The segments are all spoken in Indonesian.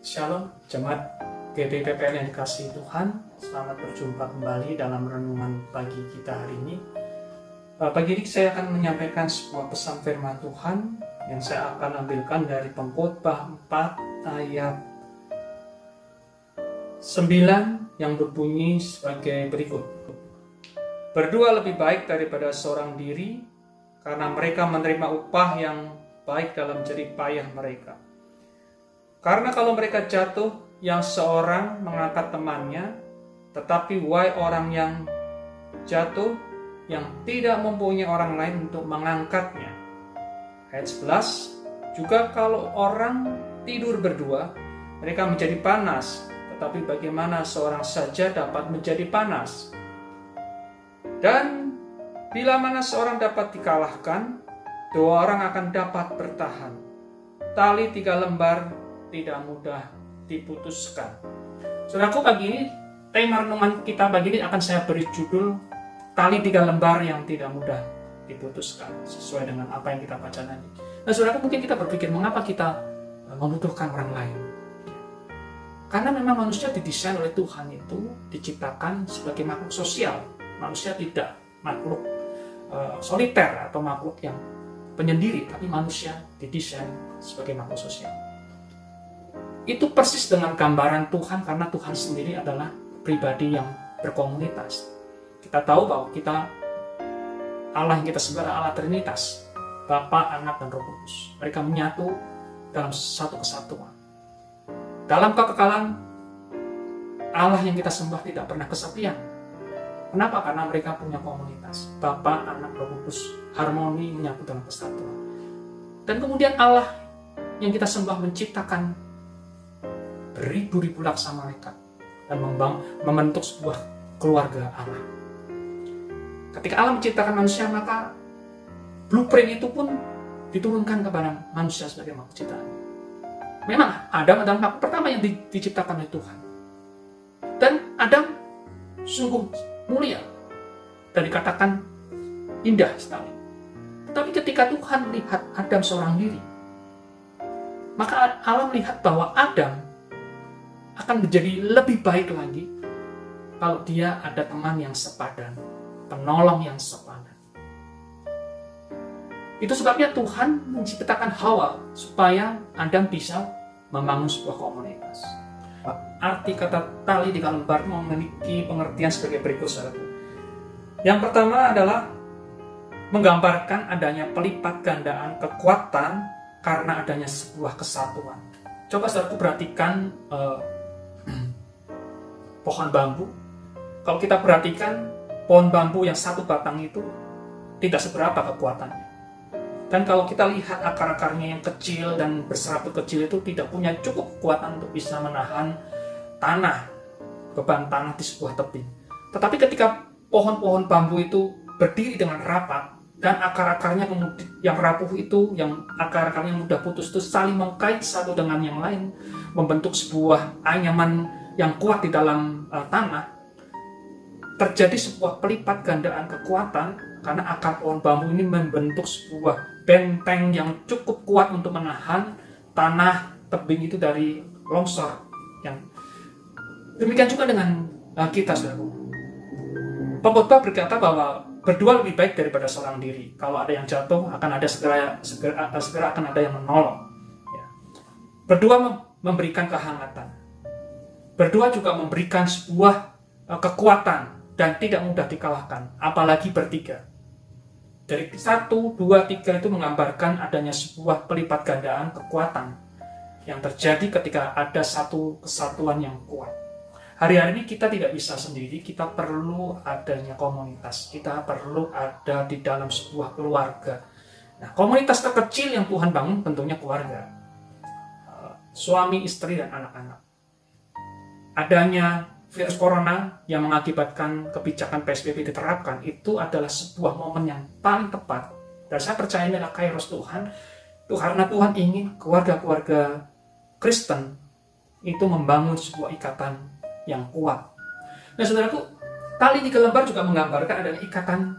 Shalom, jemaat GBPPN yang dikasih Tuhan. Selamat berjumpa kembali dalam renungan pagi kita hari ini. Eh, pagi ini saya akan menyampaikan sebuah pesan firman Tuhan yang saya akan ambilkan dari pengkhotbah 4 ayat 9 yang berbunyi sebagai berikut. Berdua lebih baik daripada seorang diri karena mereka menerima upah yang baik dalam jerih payah mereka. Karena kalau mereka jatuh, yang seorang mengangkat temannya, tetapi why orang yang jatuh yang tidak mempunyai orang lain untuk mengangkatnya. Ayat 11, juga kalau orang tidur berdua, mereka menjadi panas, tetapi bagaimana seorang saja dapat menjadi panas? Dan bila mana seorang dapat dikalahkan, dua orang akan dapat bertahan. Tali tiga lembar tidak mudah diputuskan. Saudaraku pagi ini tema renungan kita pagi ini akan saya beri judul tali tiga lembar yang tidak mudah diputuskan sesuai dengan apa yang kita baca nanti. Nah, saudaraku mungkin kita berpikir mengapa kita eh, membutuhkan orang lain? Karena memang manusia didesain oleh Tuhan itu diciptakan sebagai makhluk sosial. Manusia tidak makhluk uh, soliter atau makhluk yang penyendiri, tapi manusia didesain sebagai makhluk sosial itu persis dengan gambaran Tuhan karena Tuhan sendiri adalah pribadi yang berkomunitas. Kita tahu bahwa kita Allah yang kita sembah Allah Trinitas, Bapa, Anak, dan Roh Kudus. Mereka menyatu dalam satu kesatuan. Dalam kekekalan Allah yang kita sembah tidak pernah kesepian. Kenapa? Karena mereka punya komunitas. Bapa, Anak, Roh Kudus harmoni menyatu dalam kesatuan. Dan kemudian Allah yang kita sembah menciptakan beribu-ribu laksa malaikat dan membang, membentuk sebuah keluarga Allah. Ketika Allah menciptakan manusia, maka blueprint itu pun diturunkan kepada manusia sebagai makhluk ciptaan. Memang Adam adalah makhluk pertama yang di, diciptakan oleh Tuhan. Dan Adam sungguh mulia dan dikatakan indah sekali. Tetapi ketika Tuhan melihat Adam seorang diri, maka Allah melihat bahwa Adam akan menjadi lebih baik lagi kalau dia ada teman yang sepadan, penolong yang sepadan. Itu sebabnya Tuhan menciptakan Hawa supaya Adam bisa membangun sebuah komunitas. Arti kata tali di lembar memiliki pengertian sebagai berikut saudaraku. Yang pertama adalah menggambarkan adanya pelipat gandaan kekuatan karena adanya sebuah kesatuan. Coba saudaraku perhatikan uh, pohon bambu. Kalau kita perhatikan, pohon bambu yang satu batang itu tidak seberapa kekuatannya. Dan kalau kita lihat akar-akarnya yang kecil dan berserabut kecil itu tidak punya cukup kekuatan untuk bisa menahan tanah, beban tanah di sebuah tebing. Tetapi ketika pohon-pohon bambu itu berdiri dengan rapat dan akar-akarnya yang rapuh itu, yang akar-akarnya mudah putus itu saling mengkait satu dengan yang lain, membentuk sebuah anyaman yang kuat di dalam uh, tanah, terjadi sebuah pelipat gandaan kekuatan karena akar pohon bambu ini membentuk sebuah benteng yang cukup kuat untuk menahan tanah tebing itu dari longsor. Yang demikian juga dengan uh, kita, saudara. Pengkhotbah berkata bahwa berdua lebih baik daripada seorang diri. Kalau ada yang jatuh, akan ada segera segera, segera akan ada yang menolong. Ya. Berdua memberikan kehangatan Berdua juga memberikan sebuah uh, kekuatan dan tidak mudah dikalahkan, apalagi bertiga. Dari satu, dua, tiga itu menggambarkan adanya sebuah pelipat gandaan kekuatan yang terjadi ketika ada satu kesatuan yang kuat. Hari-hari ini kita tidak bisa sendiri, kita perlu adanya komunitas, kita perlu ada di dalam sebuah keluarga. Nah, komunitas terkecil yang Tuhan bangun tentunya keluarga. Uh, suami, istri, dan anak-anak adanya virus corona yang mengakibatkan kebijakan PSBB diterapkan itu adalah sebuah momen yang paling tepat. Dan saya percaya ini adalah kairos Tuhan. Itu karena Tuhan ingin keluarga-keluarga Kristen itu membangun sebuah ikatan yang kuat. Nah saudaraku tali tiga lembar juga menggambarkan adanya ikatan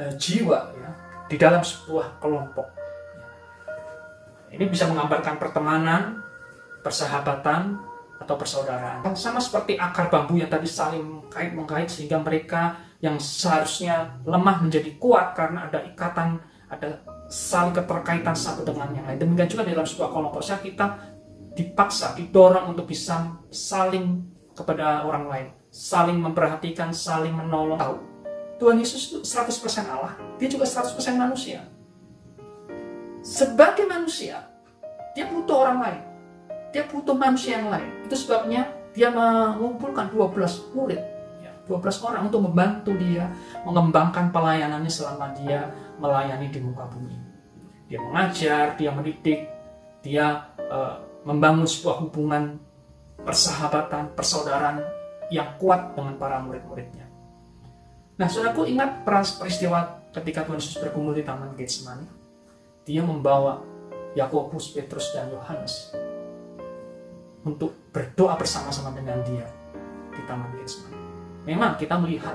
e, jiwa ya, di dalam sebuah kelompok. Ini bisa menggambarkan pertemanan persahabatan atau persaudaraan. Sama seperti akar bambu yang tadi saling kait mengkait sehingga mereka yang seharusnya lemah menjadi kuat karena ada ikatan, ada saling keterkaitan satu dengan yang lain. Demikian juga dalam sebuah kelompok saya kita dipaksa, didorong untuk bisa saling kepada orang lain, saling memperhatikan, saling menolong. Tahu, Tuhan Yesus itu 100% Allah, dia juga 100% manusia. Sebagai manusia, dia butuh orang lain dia butuh manusia yang lain. Itu sebabnya dia mengumpulkan 12 murid, 12 ya, orang untuk membantu dia mengembangkan pelayanannya selama dia melayani di muka bumi. Dia mengajar, dia mendidik, dia uh, membangun sebuah hubungan persahabatan, persaudaraan yang kuat dengan para murid-muridnya. Nah, saudaraku ingat peristiwa ketika Tuhan Yesus berkumpul di Taman Getsemani. Dia membawa Yakobus, Petrus, dan Yohanes untuk berdoa bersama-sama dengan dia di Taman Getsemani. Memang kita melihat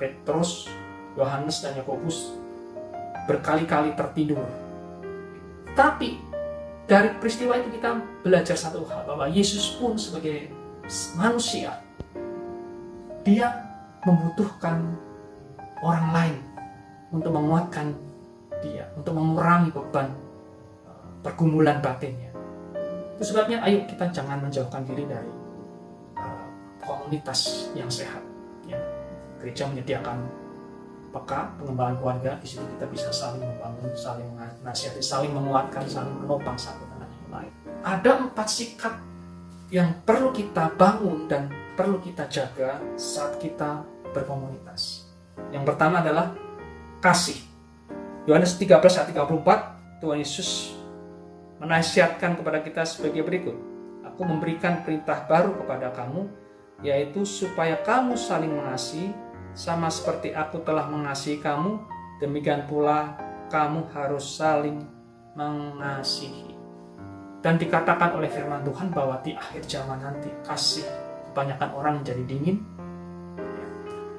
Petrus, Yohanes, dan Yakobus berkali-kali tertidur. Tapi dari peristiwa itu kita belajar satu hal bahwa Yesus pun sebagai manusia dia membutuhkan orang lain untuk menguatkan dia, untuk mengurangi beban eh, pergumulan batinnya. Itu sebabnya ayo kita jangan menjauhkan diri dari uh, komunitas yang sehat. Ya. Gereja menyediakan peka pengembangan keluarga di situ kita bisa saling membangun, saling menasihati, saling menguatkan, saling menopang satu dengan yang lain. Ada empat sikap yang perlu kita bangun dan perlu kita jaga saat kita berkomunitas. Yang pertama adalah kasih. Yohanes 13 ayat 34, Tuhan Yesus menasihatkan kepada kita sebagai berikut. Aku memberikan perintah baru kepada kamu, yaitu supaya kamu saling mengasihi, sama seperti aku telah mengasihi kamu, demikian pula kamu harus saling mengasihi. Dan dikatakan oleh firman Tuhan bahwa di akhir zaman nanti kasih kebanyakan orang menjadi dingin,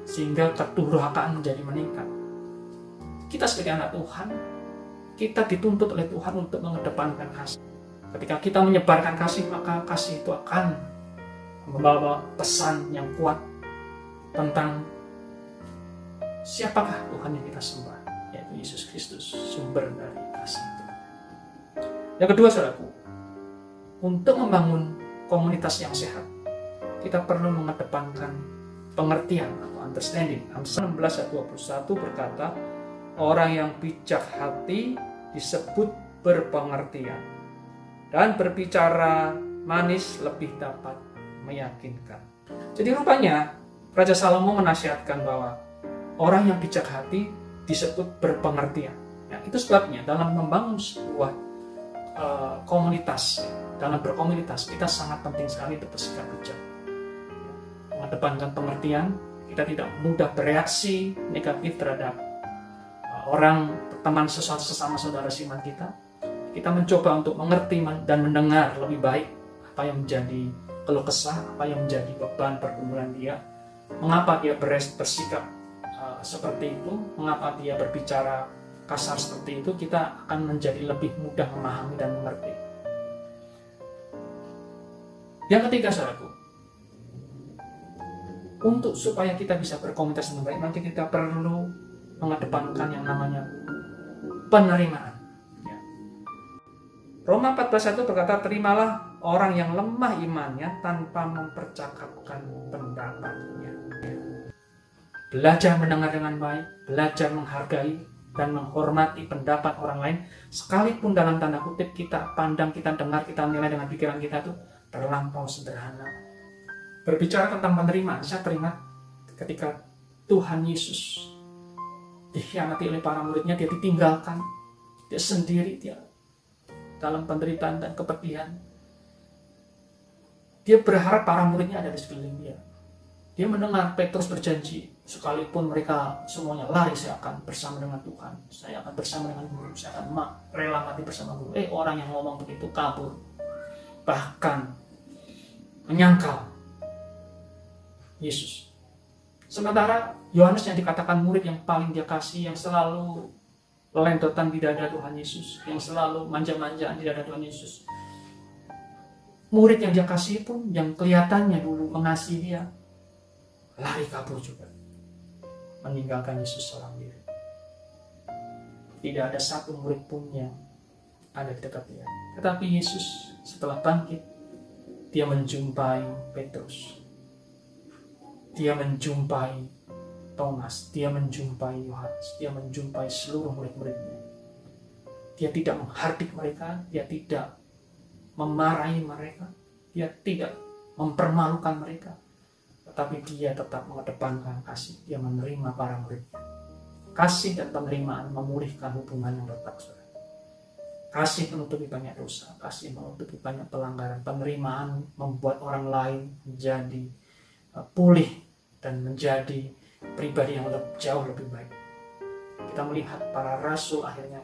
sehingga kedurhakaan menjadi meningkat. Kita sebagai anak Tuhan kita dituntut oleh Tuhan untuk mengedepankan kasih. Ketika kita menyebarkan kasih, maka kasih itu akan membawa pesan yang kuat tentang siapakah Tuhan yang kita sembah, yaitu Yesus Kristus, sumber dari kasih itu. Yang kedua, saudaraku, untuk membangun komunitas yang sehat, kita perlu mengedepankan pengertian atau understanding. Amsal 16 ayat 21 berkata, orang yang bijak hati disebut berpengertian dan berbicara manis lebih dapat meyakinkan. Jadi rupanya Raja Salomo menasihatkan bahwa orang yang bijak hati disebut berpengertian. Ya, itu sebabnya dalam membangun sebuah uh, komunitas, dalam berkomunitas kita sangat penting sekali untuk bersikap bijak. Mengedepankan pengertian, kita tidak mudah bereaksi negatif terhadap orang teman sesama saudara siman kita, kita mencoba untuk mengerti dan mendengar lebih baik apa yang menjadi keluh kesah, apa yang menjadi beban pergumulan dia, mengapa dia bersikap uh, seperti itu, mengapa dia berbicara kasar seperti itu, kita akan menjadi lebih mudah memahami dan mengerti. Yang ketiga, saudaraku, untuk supaya kita bisa berkomunitas dengan baik, nanti kita perlu mengedepankan yang namanya penerimaan. Ya. Roma 14.1 berkata, terimalah orang yang lemah imannya tanpa mempercakapkan pendapatnya. Ya. Belajar mendengar dengan baik, belajar menghargai dan menghormati pendapat orang lain, sekalipun dalam tanda kutip kita pandang, kita dengar, kita nilai dengan pikiran kita itu terlampau sederhana. Berbicara tentang penerimaan, saya teringat ketika Tuhan Yesus dikhianati oleh para muridnya, dia ditinggalkan, dia sendiri, dia dalam penderitaan dan kepedihan. Dia berharap para muridnya ada di sekeliling dia. Dia mendengar Petrus berjanji, sekalipun mereka semuanya lari, saya akan bersama dengan Tuhan. Saya akan bersama dengan guru, saya akan mak, rela mati bersama guru. Eh, orang yang ngomong begitu kabur. Bahkan menyangkal Yesus. Sementara Yohanes yang dikatakan murid yang paling dia kasih, yang selalu lentotan di dada Tuhan Yesus, yang selalu manja-manjaan di dada Tuhan Yesus. murid yang dia kasih pun yang kelihatannya dulu mengasihi dia lari kabur juga. Meninggalkan Yesus seorang diri. Tidak ada satu murid pun yang ada di dekat dia. Tetapi Yesus setelah bangkit dia menjumpai Petrus dia menjumpai Thomas dia menjumpai Yohanes dia menjumpai seluruh murid-muridnya dia tidak menghardik mereka dia tidak memarahi mereka, dia tidak mempermalukan mereka, tetapi dia tetap mengedepankan kasih, dia menerima para murid. Kasih dan penerimaan memulihkan hubungan yang retak, saudara. Kasih menutupi banyak dosa, kasih menutupi banyak pelanggaran, penerimaan membuat orang lain menjadi uh, pulih dan menjadi pribadi yang lebih, jauh lebih baik. Kita melihat para rasul akhirnya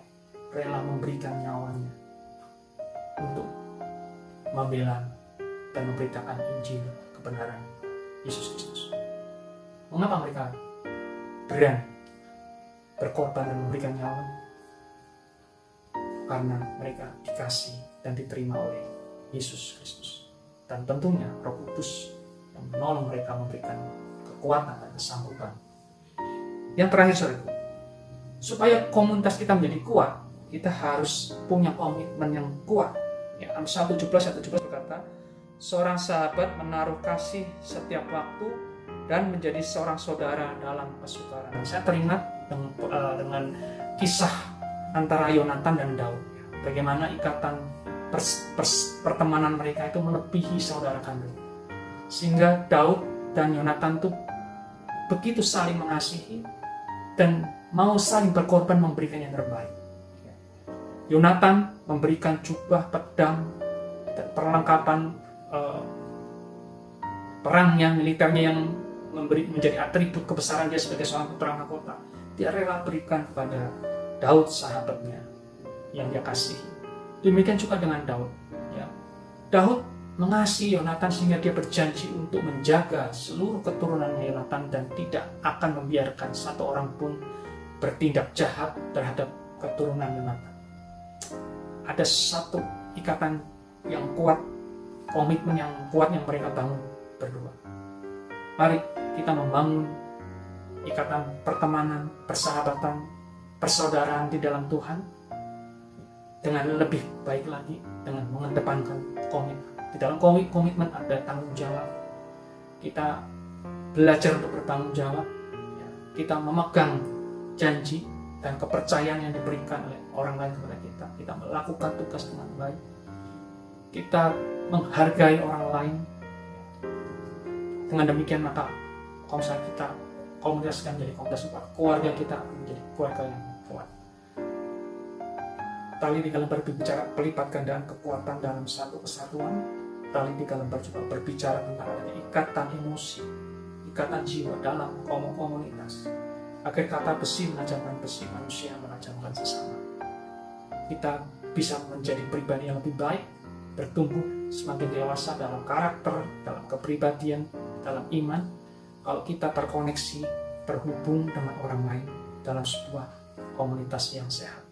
rela memberikan nyawanya untuk membela dan memberitakan Injil kebenaran Yesus Kristus. Mengapa mereka berani berkorban dan memberikan nyawa? Karena mereka dikasih dan diterima oleh Yesus Kristus. Dan tentunya Roh Kudus yang menolong mereka memberikan kekuatan dan kesanggupan. Yang terakhir, saudara, supaya komunitas kita menjadi kuat, kita harus punya komitmen yang kuat Ya, Amsal 17 ayat 17 berkata, seorang sahabat menaruh kasih setiap waktu dan menjadi seorang saudara dalam kesukaran. Saya teringat dengan, uh, dengan kisah antara Yonatan dan Daud. Bagaimana ikatan pers, pers, pertemanan mereka itu melebihi saudara kandung. Sehingga Daud dan Yonatan itu begitu saling mengasihi dan mau saling berkorban memberikan yang terbaik. Yonatan memberikan jubah, pedang, dan perlengkapan uh, perangnya, militernya yang memberi menjadi atribut kebesaran dia sebagai seorang putra mahkota. Dia rela berikan kepada Daud sahabatnya yang dia kasihi. Demikian juga dengan Daud. Ya. Daud mengasihi Yonatan sehingga dia berjanji untuk menjaga seluruh keturunannya Yonatan dan tidak akan membiarkan satu orang pun bertindak jahat terhadap keturunan Yonatan ada satu ikatan yang kuat, komitmen yang kuat yang mereka bangun berdua. Mari kita membangun ikatan pertemanan, persahabatan, persaudaraan di dalam Tuhan dengan lebih baik lagi dengan mengedepankan komitmen. Di dalam komitmen ada tanggung jawab. Kita belajar untuk bertanggung jawab. Kita memegang janji dan kepercayaan yang diberikan oleh orang lain kepada kita. Kita melakukan tugas dengan baik. Kita menghargai orang lain. Dengan demikian maka komunitas kita, komunitas akan menjadi komunitas kuat. Keluarga kita menjadi keluarga yang kuat. Tali tiga lembar berbicara pelipat gandaan kekuatan dalam satu kesatuan. Tali tiga lembar juga berbicara tentang adanya ikatan emosi, ikatan jiwa dalam komunitas Akhir kata besi menajamkan besi, manusia menajamkan sesama. Kita bisa menjadi pribadi yang lebih baik, bertumbuh semakin dewasa dalam karakter, dalam kepribadian, dalam iman. Kalau kita terkoneksi, terhubung dengan orang lain dalam sebuah komunitas yang sehat.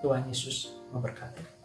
Tuhan Yesus memberkati.